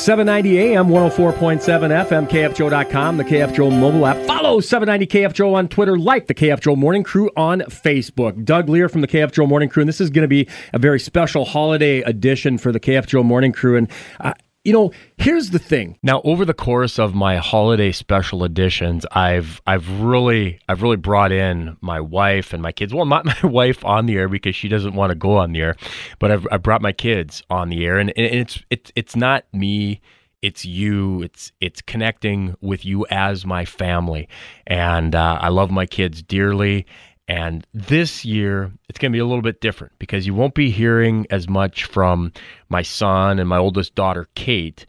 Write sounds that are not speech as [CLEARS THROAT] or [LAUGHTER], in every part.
790 AM, 104.7 FM, KFGO.com, the KFGO mobile app. Follow 790 KFGO on Twitter, like the KFGO Morning Crew on Facebook. Doug Lear from the KFGO Morning Crew, and this is going to be a very special holiday edition for the KFGO Morning Crew. And uh, you know, here's the thing. Now, over the course of my holiday special editions, I've I've really I've really brought in my wife and my kids. Well, not [LAUGHS] my wife on the air because she doesn't want to go on the air, but I've I brought my kids on the air, and, and it's it's it's not me. It's you. It's it's connecting with you as my family. And uh, i love my kids dearly and this year, it's going to be a little bit different because you won't be hearing as much from my son and my oldest daughter, Kate.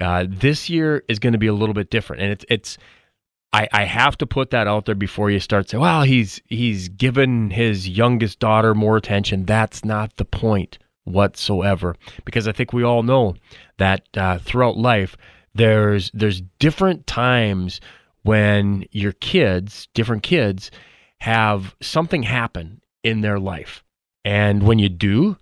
Uh, this year is going to be a little bit different, and it's it's. I, I have to put that out there before you start saying, "Well, he's he's given his youngest daughter more attention." That's not the point whatsoever, because I think we all know that uh, throughout life, there's there's different times when your kids, different kids, have something happen in their life. And when you do,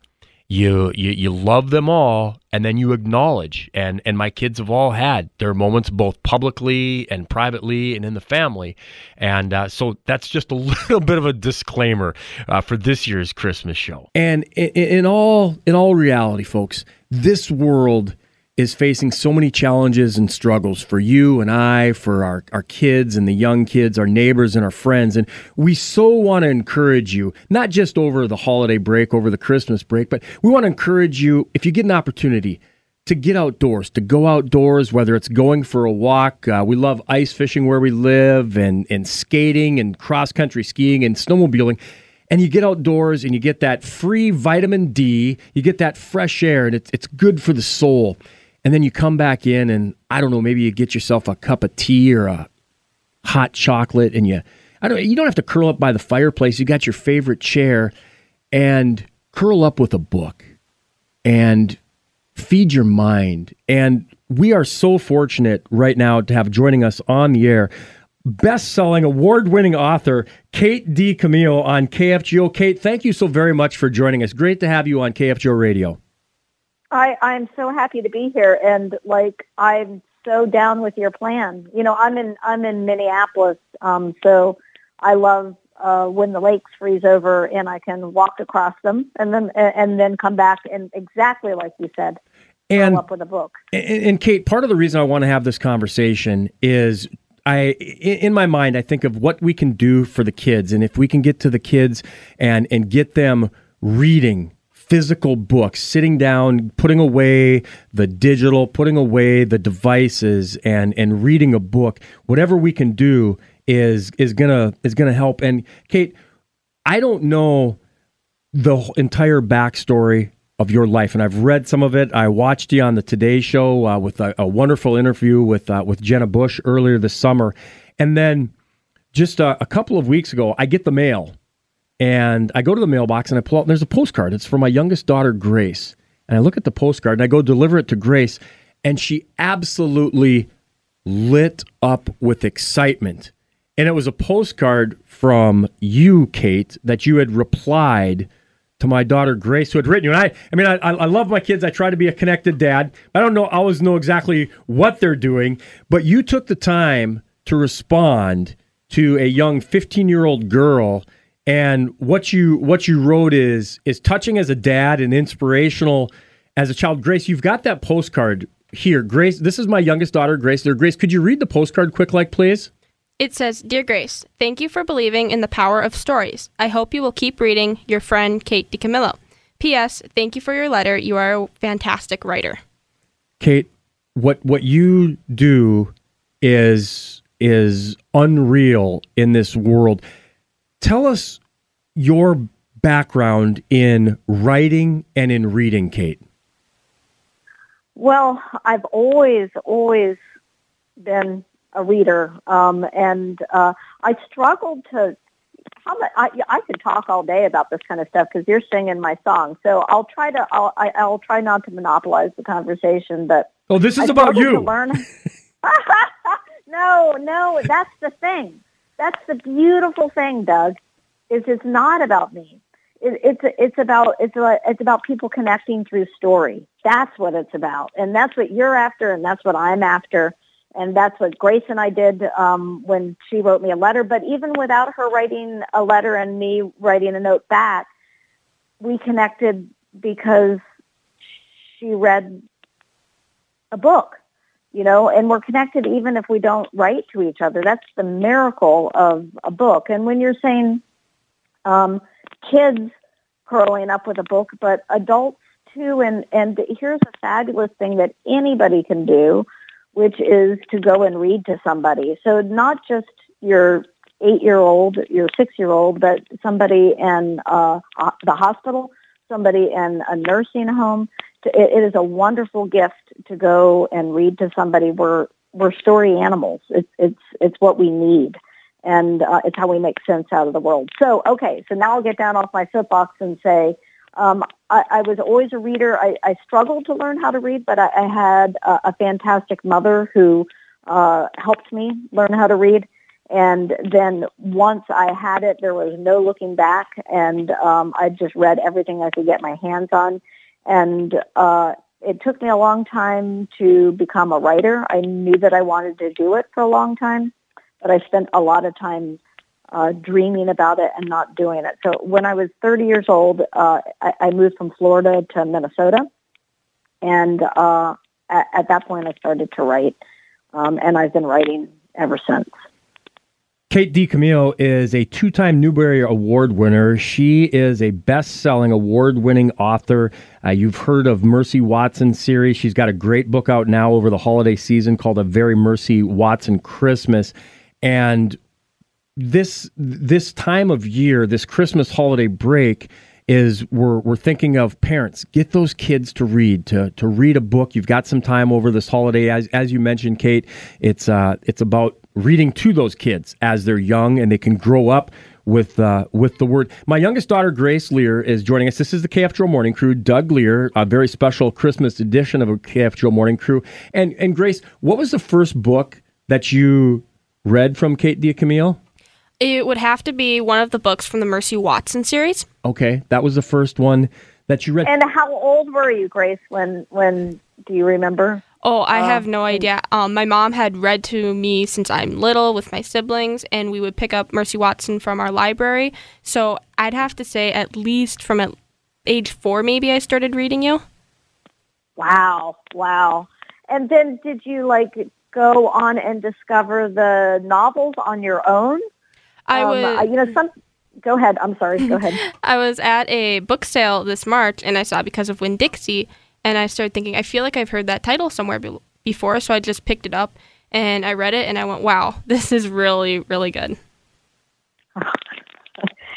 you, you you love them all and then you acknowledge. And and my kids have all had their moments both publicly and privately and in the family. And uh, so that's just a [LAUGHS] little bit of a disclaimer uh, for this year's christmas show. And in, in all in all reality folks this world is facing so many challenges and struggles for you and I, for our, our kids and the young kids, our neighbors and our friends. And we so want to encourage you, not just over the holiday break, over the Christmas break, but we want to encourage you, if you get an opportunity, to get outdoors, to go outdoors, whether it's going for a walk. Uh, we love ice fishing where we live and, and skating and cross country skiing and snowmobiling. And you get outdoors and you get that free vitamin D, you get that fresh air, and it's, it's good for the soul and then you come back in and I don't know, maybe you get yourself a cup of tea or a hot chocolate and you I don't you don't have to curl up by the fireplace. You got your favorite chair and curl up with a book and feed your mind. And we are so fortunate right now to have joining us on the air best-selling award-winning author Kate DiCamillo on KFGO. Kate, thank you so very much for joining us. Great to have you on KFGO Radio. I, I'm so happy to be here and like I'm so down with your plan. You know, I'm in I'm in Minneapolis, um, so I love uh, when the lakes freeze over and I can walk across them and then and then come back and exactly like you said, and up with a book. And, and Kate, part of the reason I want to have this conversation is I in my mind I think of what we can do for the kids and if we can get to the kids and and get them reading physical books, sitting down, putting away the digital, putting away the devices, and and reading a book. Whatever we can do is is gonna is gonna help. And Kate, I don't know the entire backstory of your life, and I've read some of it. I watched you on the Today Show uh, with a, a, wonderful interview with uh, with Jenna Bush earlier this summer, and then just a, a couple of weeks ago, I get the mail and I go to the mailbox and I pull out, there's a postcard. It's for my youngest daughter, Grace. And I look at the postcard and I go deliver it to Grace, and she absolutely lit up with excitement. And it was a postcard from you, Kate, that you had replied to my daughter Grace, who had written you. And I, I mean, I, I love my kids. I try to be a connected dad. I don't know, I always know exactly what they're doing, but you took the time to respond to a young 15 year old girl and what you what you wrote is is touching as a dad and inspirational as a child. Grace, you've got that postcard here. Grace, this is my youngest daughter, Grace. There, Grace, could you read the postcard quick, like, please? It says, Dear Grace, thank you for believing in the power of stories. I hope you will keep reading. Your friend, Kate DiCamillo. P.S. Thank you for your letter. You are a fantastic writer. Kate, what what you do is is unreal in this world Tell us your background in writing and in reading, Kate. Well, I've always, always been a reader, um, and uh, I struggled to. How much, I, I could talk all day about this kind of stuff because you're singing my song. So I'll try to. I'll, I, I'll try not to monopolize the conversation, but oh, this is I about you. learn. [LAUGHS] [LAUGHS] no, no, that's the thing. That's the beautiful thing, Doug, is it's not about me. it, it's it's about it's a, it's about people connecting through story. That's what it's about, and that's what you're after, and that's what I'm after, and that's what Grace and I did um, when she wrote me a letter. But even without her writing a letter and me writing a note back, we connected because she read a book, you know, and we're connected even if we don't write to each other. That's the miracle of a book. And when you're saying um, kids growing up with a book, but adults too. And, and here's a fabulous thing that anybody can do, which is to go and read to somebody. So not just your eight-year-old, your six-year-old, but somebody in uh, the hospital, somebody in a nursing home. It, is a wonderful gift to go and read to somebody. We're we're story animals. It's it's it's what we need and uh, it's how we make sense out of the world. So, okay, so now I'll get down off my soapbox and say, um, I, I was always a reader. I, I struggled to learn how to read, but I, I had a, a fantastic mother who uh, helped me learn how to read. And then once I had it, there was no looking back, and um, I just read everything I could get my hands on. And uh, it took me a long time to become a writer. I knew that I wanted to do it for a long time but I spent a lot of time uh, dreaming about it and not doing it. So when I was 30 years old, uh, I, I moved from Florida to Minnesota, and uh, at, at that point, I started to write, um, and I've been writing ever since. Kate DiCamillo is a two time Newbery Award winner. She is a best selling, award winning author. Uh, you've heard of Mercy Watson series. She's got a great book out now over the holiday season called A Very Mercy Watson Christmas. And this this time of year, this Christmas holiday break, is we're we're thinking of parents get those kids to read to to read a book. You've got some time over this holiday, as as you mentioned, Kate. It's uh it's about reading to those kids as they're young and they can grow up with uh, with the word. My youngest daughter, Grace Lear, is joining us. This is the KF Morning Crew. Doug Lear, a very special Christmas edition of a KF Morning Crew. And and Grace, what was the first book that you read from Kate DiCamillo? It would have to be one of the books from the Mercy Watson series. Okay, that was the first one that you read. And how old were you, Grace? When when do you remember? Oh, I have no idea. Um, my mom had read to me since I'm little with my siblings, and we would pick up Mercy Watson from our library. So I'd have to say, at least from at age four, maybe I started reading you. Wow, wow. And then did you like go on and discover the novels on your own? I um, would. You know, some. Go ahead. I'm sorry. Go ahead. [LAUGHS] I was at a book sale this March, and I saw because of Winn Dixie, and I started thinking, I feel like I've heard that title somewhere be- before, so I just picked it up and I read it, and I went, "Wow, [LAUGHS] this is really, really good." [LAUGHS]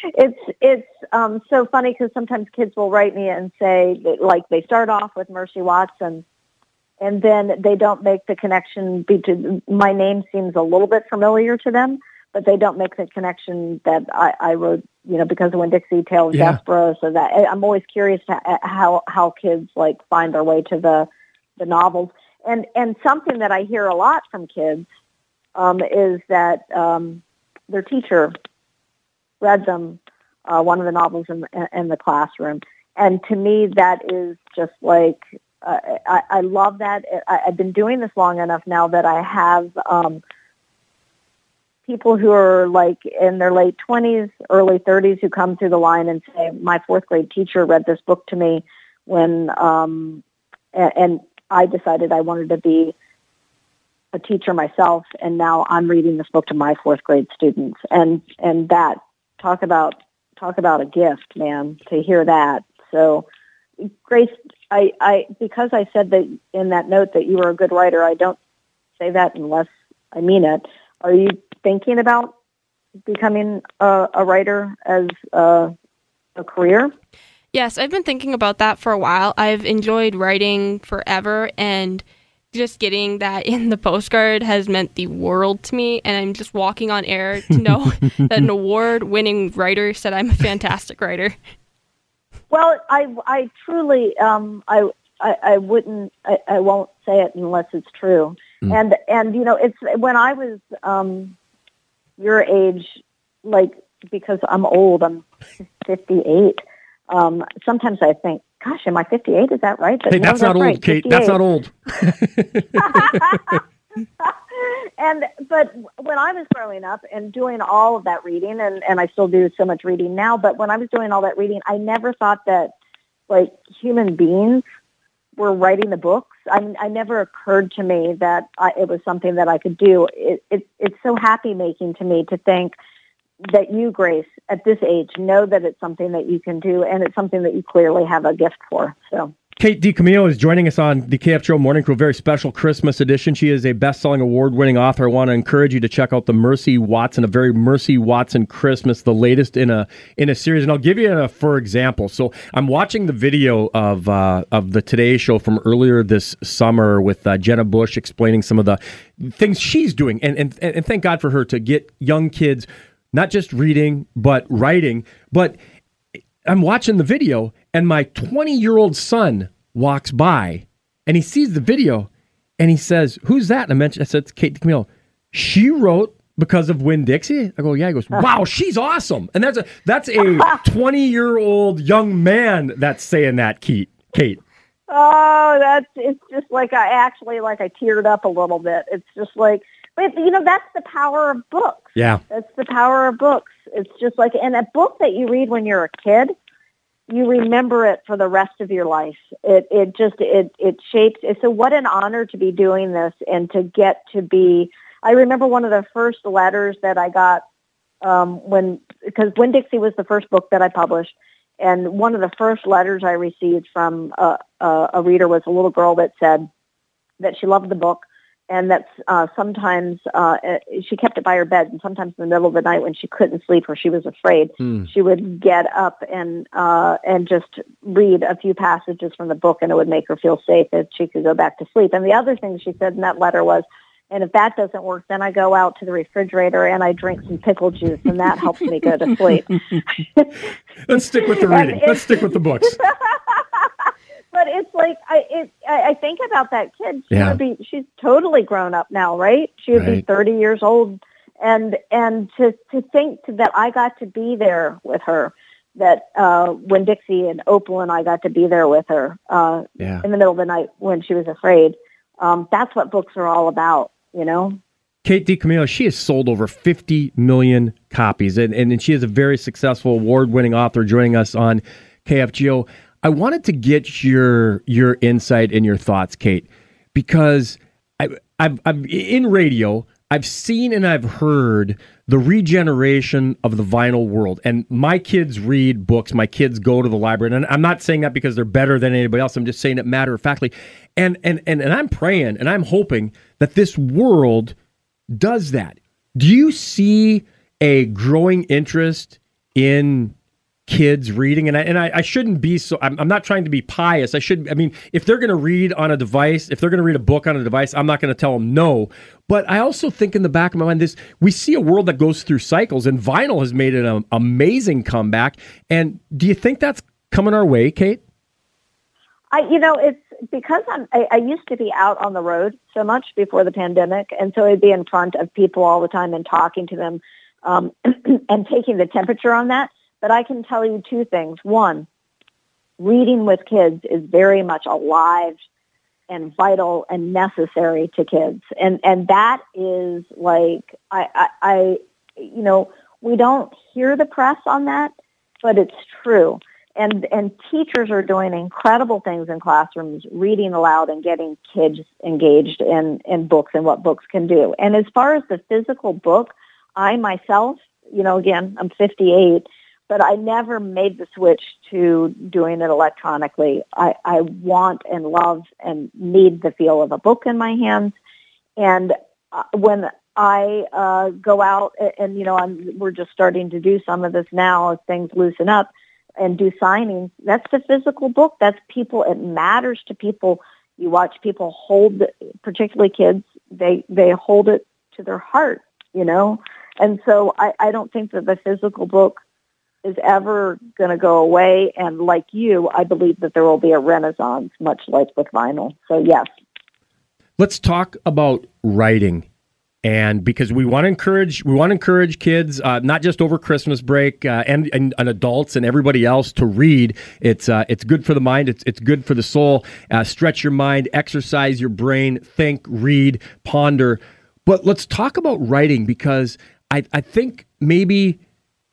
it's it's um, so funny because sometimes kids will write me and say that, like they start off with Mercy Watson and then they don't make the connection between my name seems a little bit familiar to them, but they don't make the connection that I, I wrote, you know, because of Winn Dixie Tale of yeah. Despereaux. So that I'm always curious to how how kids like find their way to the the novels. And and something that I hear a lot from kids um, is that um, their teacher read them uh, one of the novels in, in the classroom. And to me, that is just like I, I love that. I, I've been doing this long enough now that I have um, people who are like in their late 20s, early 30s who come through the line and say, my fourth grade teacher read this book to me when, um, and, and I decided I wanted to be a teacher myself, and now I'm reading this book to my fourth grade students, and and that talk about talk about a gift, man, to hear that. So Grace, I, I because I said that in that note that you were a good writer, I don't say that unless I mean it. Are you thinking about becoming a, a writer as a, a career? Yes, I've been thinking about that for a while. I've enjoyed writing forever, and just getting that in the postcard has meant the world to me. And I'm just walking on air to know [LAUGHS] that an award winning writer said I'm a fantastic writer. Well, I, I truly, um, I, I, I wouldn't, I, I won't say it unless it's true. Mm. And, and, you know, it's when I was, um, your age, like, because I'm old, I'm 58. Um, sometimes I think, gosh, am I 58? Is that right? But hey, no, that's, that's, not right, old, Kate. 58. That's not old. And but when I was growing up and doing all of that reading, and and I still do so much reading now, but when I was doing all that reading, I never thought that like human beings were writing the books. I mean, I never occurred to me that I, it was something that I could do. It, it it's so happy making to me to think that you, Grace, at this age, know that it's something that you can do, and it's something that you clearly have a gift for. So. Kate DiCamillo is joining us on the KFGO Morning Crew, very special Christmas edition. She is a best-selling, award-winning author. I want to encourage you to check out the Mercy Watson, a very Mercy Watson Christmas, the latest in a in a series. And I'll give you a for example. So I'm watching the video of uh, of the Today Show from earlier this summer with uh, Jenna Bush explaining some of the things she's doing, and and and thank God for her to get young kids not just reading but writing, but I'm watching the video and my 20 year old son walks by and he sees the video and he says, Who's that? And I mentioned, I said, It's Kate DiCamillo. She wrote because of Winn Dixie. I go, Yeah. He goes, Wow, she's awesome. And that's a that's a [LAUGHS] 20 year old young man that's saying that, Kate. Kate. Oh, that's it's just like I actually like I teared up a little bit. It's just like but you know that's the power of books. Yeah. That's the power of books. It's just like and a book that you read when you're a kid you remember it for the rest of your life. It it just it it shapes. So what an honor to be doing this and to get to be. I remember one of the first letters that I got um, when because Winn Dixie was the first book that I published, and one of the first letters I received from a, a, a reader was a little girl that said that she loved the book and that's uh, sometimes uh, uh, she kept it by her bed, and sometimes in the middle of the night when she couldn't sleep or she was afraid, mm. she would get up and uh, and just read a few passages from the book, and it would make her feel safe that she could go back to sleep. And the other thing she said in that letter was, and if that doesn't work, then I go out to the refrigerator and I drink some pickle juice, and that helps me go to sleep. [LAUGHS] Let's stick with the [LAUGHS] reading. Let's stick with the books. [LAUGHS] but it's like I it I think about that kid. She yeah. would be she's totally grown up now, right? She would right. be thirty years old, and and to to think that I got to be there with her. That uh, Winn Dixie and Opal and I got to be there with her uh, yeah. in the middle of the night when she was afraid. Um, that's what books are all about, you know. Kate DiCamillo, she has sold over 50 million copies, and, and, and she is a very successful award winning author joining us on KFGO. I wanted to get your your insight and your thoughts, Kate, because I, I've, I've in radio. I've seen and I've heard the regeneration of the vinyl world. And my kids read books. My kids go to the library. And I'm not saying that because they're better than anybody else. I'm just saying it matter of factly. And and and, and I'm praying and I'm hoping that this world does that. Do you see a growing interest in kids reading and I, and I, I shouldn't be so I'm, I'm, not trying to be pious. I should I mean if they're going to read on a device if they're going to read a book on a device I'm not going to tell them no. But I also think in the back of my mind this we see a world that goes through cycles and vinyl has made an amazing comeback. And do you think that's coming our way Kate? I you know it's because I'm I, I used to be out on the road so much before the pandemic and so I'd be in front of people all the time and talking to them um, [CLEARS THROAT] and taking the temperature on that but I can tell you two things. One, reading with kids is very much alive and vital and necessary to kids. And and that is like I, I, I you know, we don't hear the press on that, but it's true. And and teachers are doing incredible things in classrooms, reading aloud and getting kids engaged in, in books and what books can do. And as far as the physical book, I myself, you know, again, I'm 58 but I never made the switch to doing it electronically. I, I want and love and need the feel of a book in my hands. And uh, when I uh, go out and, and you know I'm, we're just starting to do some of this now as things loosen up and do signings. That's the physical book. That's people. It matters to people. You watch people hold, particularly kids. They they hold it to their heart. You know, and so I, I don't think that the physical book is ever going to go away. And like you, I believe that there will be a renaissance, much like with vinyl. So, yes. Let's talk about writing and because we want to encourage we want to encourage kids uh, not just over christmas break uh, and, and, and adults and everybody else to read it's uh, it's good for the mind it's, it's good for the soul uh, stretch your mind exercise your brain think read ponder but let's talk about writing because i, I think maybe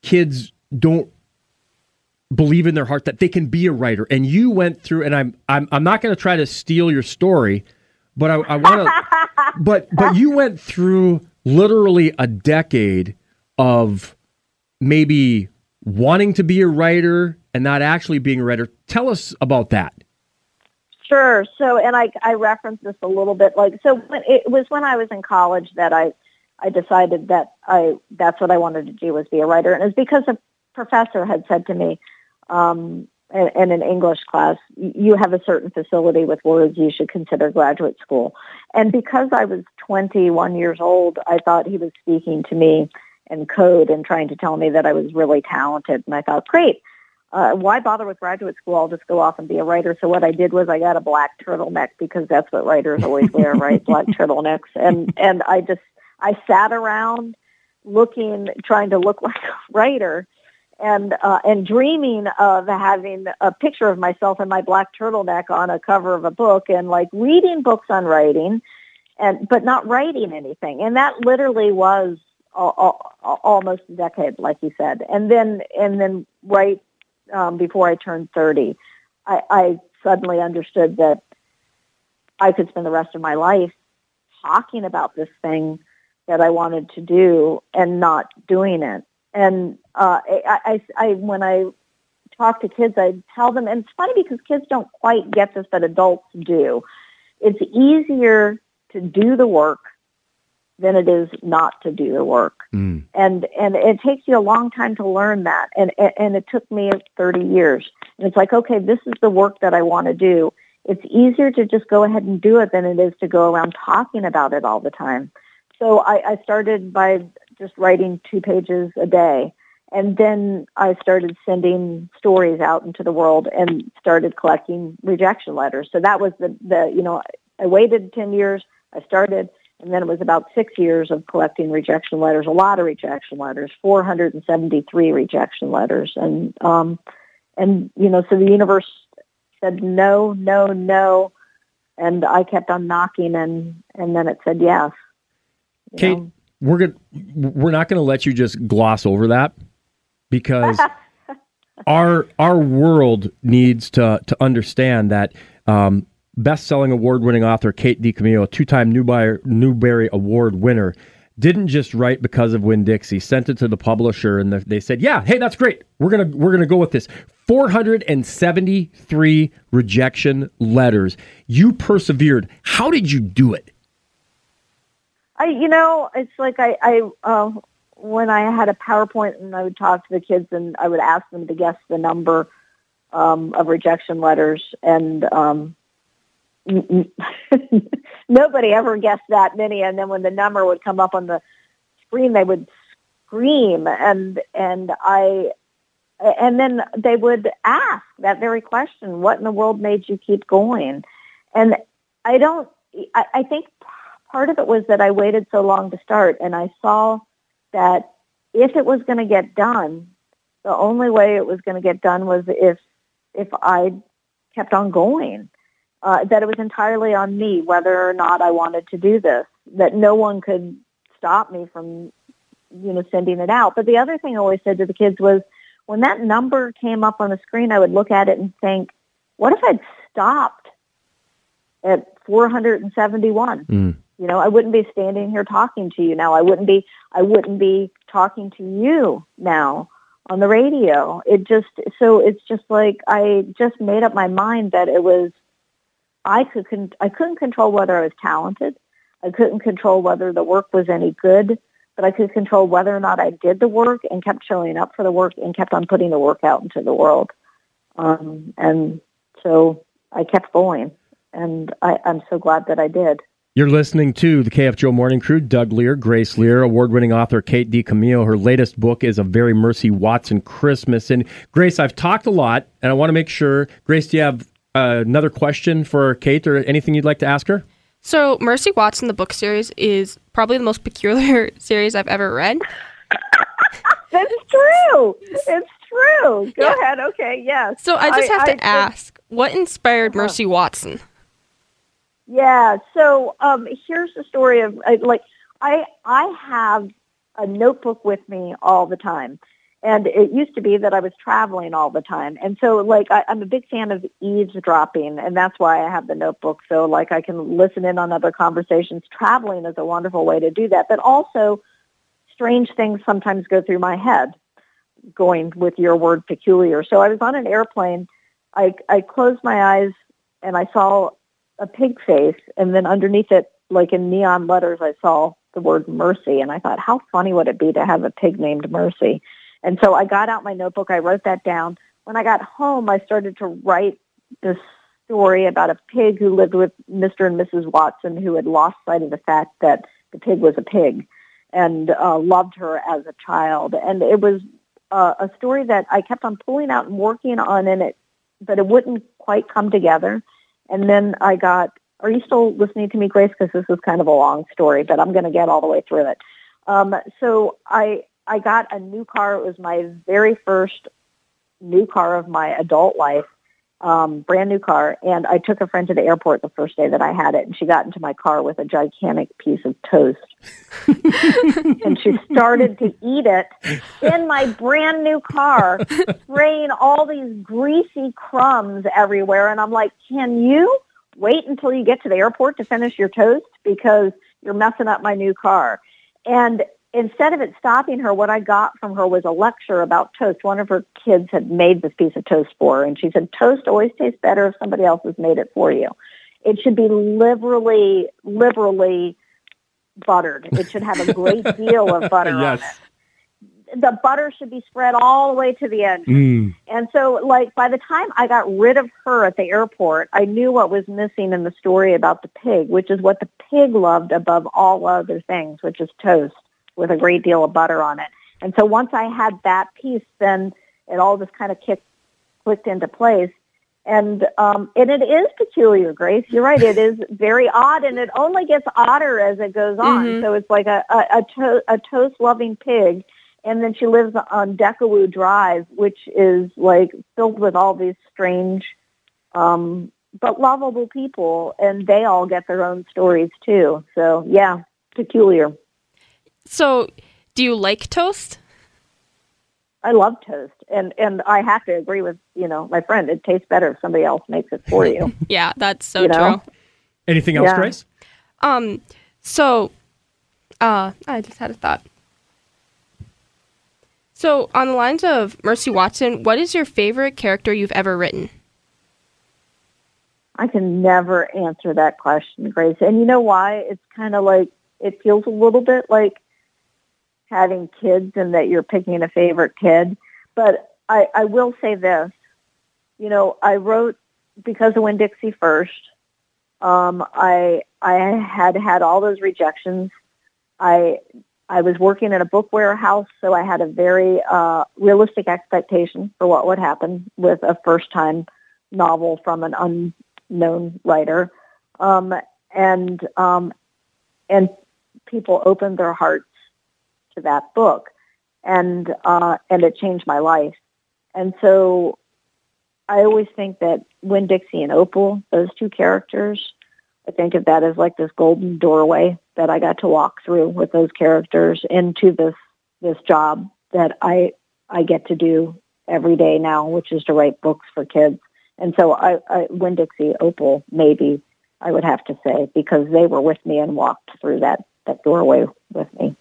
kids don't believe in their heart that they can be a writer and you went through and i'm i'm, I'm not going to try to steal your story but I, I want to. [LAUGHS] but but you went through literally a decade of maybe wanting to be a writer and not actually being a writer. Tell us about that. Sure. So, and I I referenced this a little bit. Like, so when, it was when I was in college that I I decided that I that's what I wanted to do was be a writer, and it was because a professor had said to me. Um, in an English class, you have a certain facility with words, you should consider graduate school. And because I was 21 years old, I thought he was speaking to me in code and trying to tell me that I was really talented. And I thought, great, uh, why bother with graduate school? I'll just go off and be a writer. So what I did was I got a black turtleneck because that's what writers always wear, [LAUGHS] right? Black turtlenecks. And, and I just, I sat around looking, trying to look like a writer and uh, and dreaming of having a picture of myself in my black turtleneck on a cover of a book and like reading books on writing and but not writing anything. And that literally was almost a decade like you said. And then and then right um, before I turned 30 I, I suddenly understood that I could spend the rest of my life talking about this thing that I wanted to do and not doing it and uh, I, I, I, when I talk to kids, I tell them, and it's funny because kids don't quite get this, but adults do. It's easier to do the work than it is not to do the work. Mm. And and it takes you a long time to learn that. And and it took me 30 years. And it's like, okay, this is the work that I want to do. It's easier to just go ahead and do it than it is to go around talking about it all the time. So I, I started by just writing two pages a day. And then I started sending stories out into the world and started collecting rejection letters. So that was the, the you know, I waited 10 years, I started, and then it was about six years of collecting rejection letters, a lot of rejection letters, 473 rejection letters. And, um, and, you know, so the universe said no, no, no. And I kept on knocking and, and then it said yes. Kate, know? We're going we're not going to let you just gloss over that because [LAUGHS] our our world needs to to understand that um, best-selling award-winning author Kate DiCamillo, two-time Newbery, Newbery Award winner, didn't just write because of Winn-Dixie. Sent it to the publisher, and the, they said, "Yeah, hey, that's great. We're gonna we're gonna go with this." 473 rejection letters. You persevered. How did you do it? I, you know, it's like I, I, uh, when I had a PowerPoint and I would talk to the kids and I would ask them to guess the number um, of rejection letters, and um, [LAUGHS] nobody ever guessed that many. And then when the number would come up on the screen, they would scream, and and I, and then they would ask that very question: "What in the world made you keep going?" And I don't. I, I think part of it was that I waited so long to start and I saw that if it was going to get done, the only way it was going to get done was if if I kept on going. Uh, that it was entirely on me whether or not I wanted to do this. That no one could stop me from, you know, sending it out. But the other thing I always said to the kids was, when that number came up on the screen, I would look at it and think, what if I'd stopped at 471? Mm. You know, I wouldn't be standing here talking to you now. I wouldn't be I wouldn't be talking to you now on the radio. It just so it's just like I just made up my mind that it was I could con- I couldn't control whether I was talented. I couldn't control whether the work was any good, but I could control whether or not I did the work and kept showing up for the work and kept on putting the work out into the world. Um, and so I kept going, and I, I'm so glad that I did. You're listening to the KFGO Morning Crew. Doug Lear, Grace Lear, award-winning author Kate DiCamillo. Her latest book is A Very Mercy Watson Christmas. And Grace, I've talked a lot, and I want to make sure. Grace, do you have uh, another question for Kate or anything you'd like to ask her? So, Mercy Watson, the book series, is probably the most peculiar [LAUGHS] series I've ever read. [LAUGHS] That's true. It's true. Go Yeah. ahead. Okay. Yes. So, I just have to I- ask what inspired Uh-huh. Mercy Watson? Yeah. So um, here's the story of I, like I I have a notebook with me all the time, and it used to be that I was traveling all the time, and so like I, I'm a big fan of eavesdropping, and that's why I have the notebook. So like I can listen in on other conversations. Traveling is a wonderful way to do that, but also strange things sometimes go through my head. Going with your word peculiar. So I was on an airplane. I I closed my eyes and I saw a pig face, and then underneath it, like in neon letters, I saw the word mercy, and I thought, how funny would it be to have a pig named Mercy? And so I got out my notebook, I wrote that down. When I got home, I started to write this story about a pig who lived with Mr. and Mrs. Watson, who had lost sight of the fact that the pig was a pig and uh, loved her as a child. And it was uh, a story that I kept on pulling out and working on, and it, but it wouldn't quite come together. And then I got, are you still listening to me, Grace? Because this is kind of a long story, but I'm going to get all the way through it. Um, so I, I got a new car. It was my very first new car of my adult life, um, brand new car. And I took a friend to the airport the first day that I had it, and she got into my car with a gigantic piece of toast. [LAUGHS] and she started to eat it in my brand new car, spraying all these greasy crumbs everywhere. And I'm like, can you wait until you get to the airport to finish your toast? Because you're messing up my new car. And instead of it stopping her, what I got from her was a lecture about toast. One of her kids had made this piece of toast for her, and she said, toast always tastes better if somebody else has made it for you. It should be liberally, liberally buttered. It should have a great [LAUGHS] deal of butter on it. The butter should be spread all the way to the end. Mm. And so, like, by the time I got rid of her at the airport, I knew what was missing in the story about the pig, which is what the pig loved above all other things, which is toast with a great deal of butter on it. And so once I had that piece, then it all just kind of kicked, clicked into place. And um, and it is peculiar, Grace. You're right. It is very odd, and it only gets odder as it goes on. Mhm. So it's like a a, a, to- a toast loving pig, and then she lives on Deckawoo Drive, which is like filled with all these strange, um, but lovable people, and they all get their own stories too. So yeah, peculiar. So, do you like toast? I love toast, and and I have to agree with you know my friend. It tastes better if somebody else makes it for you. [LAUGHS] Yeah, that's so You know? true. Anything else, Yeah. Grace? Um, so, uh, I just had a thought. So, on the lines of Mercy Watson, what is your favorite character you've ever written? I can never answer that question, Grace. And you know why? It's kind of like it feels a little bit like having kids and that you're picking a favorite kid. But I, I will say this. You know, I wrote because of Winn Dixie first. Um, I I had had all those rejections. I I was working in a book warehouse, so I had a very uh, realistic expectation for what would happen with a first time novel from an unknown writer, um, and um, and people opened their hearts to that book, and uh, and it changed my life. And so, I always think that Winn Dixie and Opal, those two characters, I think of that as like this golden doorway that I got to walk through with those characters into this this job that I I get to do every day now, which is to write books for kids. And so I, I Winn Dixie Opal maybe I would have to say because they were with me and walked through that that doorway with me.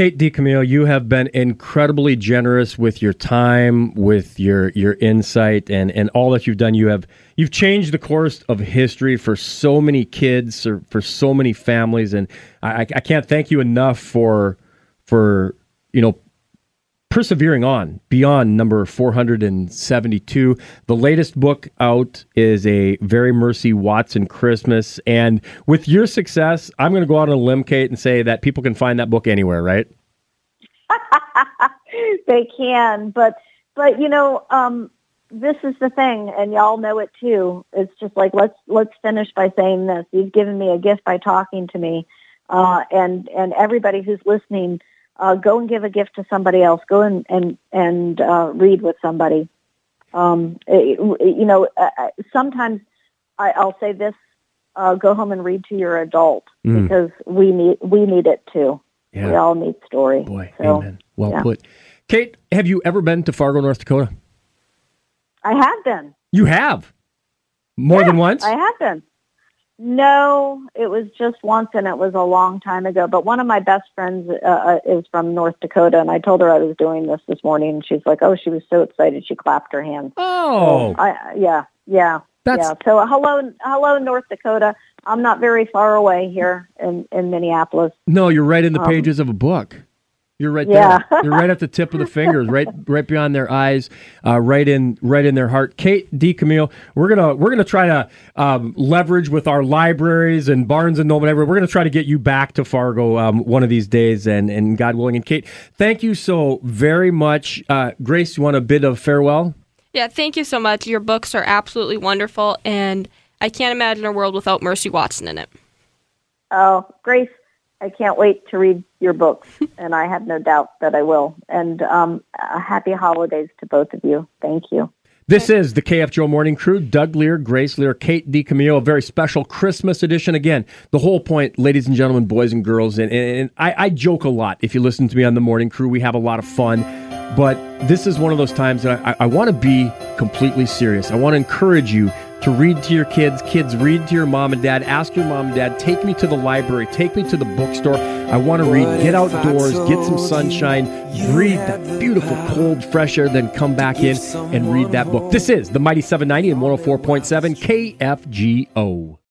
Kate DiCamillo, you have been incredibly generous with your time, with your your insight, and and all that you've done. You have you've changed the course of history for so many kids, or for so many families, and I, I can't thank you enough for for you know persevering on beyond number 472. The latest book out is a Very Mercy Watson Christmas. And with your success, I'm going to go out on a limb, Kate, and say that people can find that book anywhere, right? [LAUGHS] they can, but but you know, um, this is the thing, and y'all know it too. It's just like let's let's finish by saying this. You've given me a gift by talking to me, uh, and and everybody who's listening, uh, go and give a gift to somebody else. Go and and and uh, read with somebody. Um, it, you know, uh, uh, sometimes I, I'll say this: uh, go home and read to your adult Mm. because we need we need it too. We all need story. Boy, So, amen. Well yeah. put. Kate, have you ever been to Fargo, North Dakota? I have been. You have. More than once? I have been. No, it was just once, and it was a long time ago. But one of my best friends uh, uh, is from North Dakota, and I told her I was doing this this morning, and she's like, "Oh, she was so excited, she clapped her hands." oh, I, yeah, yeah, That's- yeah. So, uh, hello, hello, North Dakota. I'm not very far away here in in Minneapolis. no, you're right in the Um, pages of a book. You're right Yeah. there. You're right at the tip of the fingers, right, right beyond their eyes, uh, right in, right in their heart. Kate DiCamillo, we're gonna, we're gonna try to um, leverage with our libraries and Barnes and Noble. and everywhere. We're gonna try to get you back to Fargo um, one of these days, and and God willing. And Kate, thank you so very much. Uh, Grace, you want a bit of farewell? Yeah, thank you so much. Your books are absolutely wonderful, and I can't imagine a world without Mercy Watson in it. Oh, Grace, I can't wait to read your books, [LAUGHS] and I have no doubt that I will. And um, uh, happy holidays to both of you. Thank you. This is the KFGO Morning Crew. Doug Lear, Grace Lear, Kate DiCamillo, a very special Christmas edition. Again, the whole point, ladies and gentlemen, boys and girls, and, and, and I, I joke a lot. If you listen to me on the Morning Crew, we have a lot of fun. But this is one of those times that I, I want to be completely serious. I want to encourage you to read to your kids. Kids, read to your mom and dad. Ask your mom and dad. Take me to the library. Take me to the bookstore. I want to read. Get outdoors. Get some sunshine. Breathe that beautiful, cold, fresh air. Then come back in and read that book. This is the Mighty 790 and 104.7 KFGO.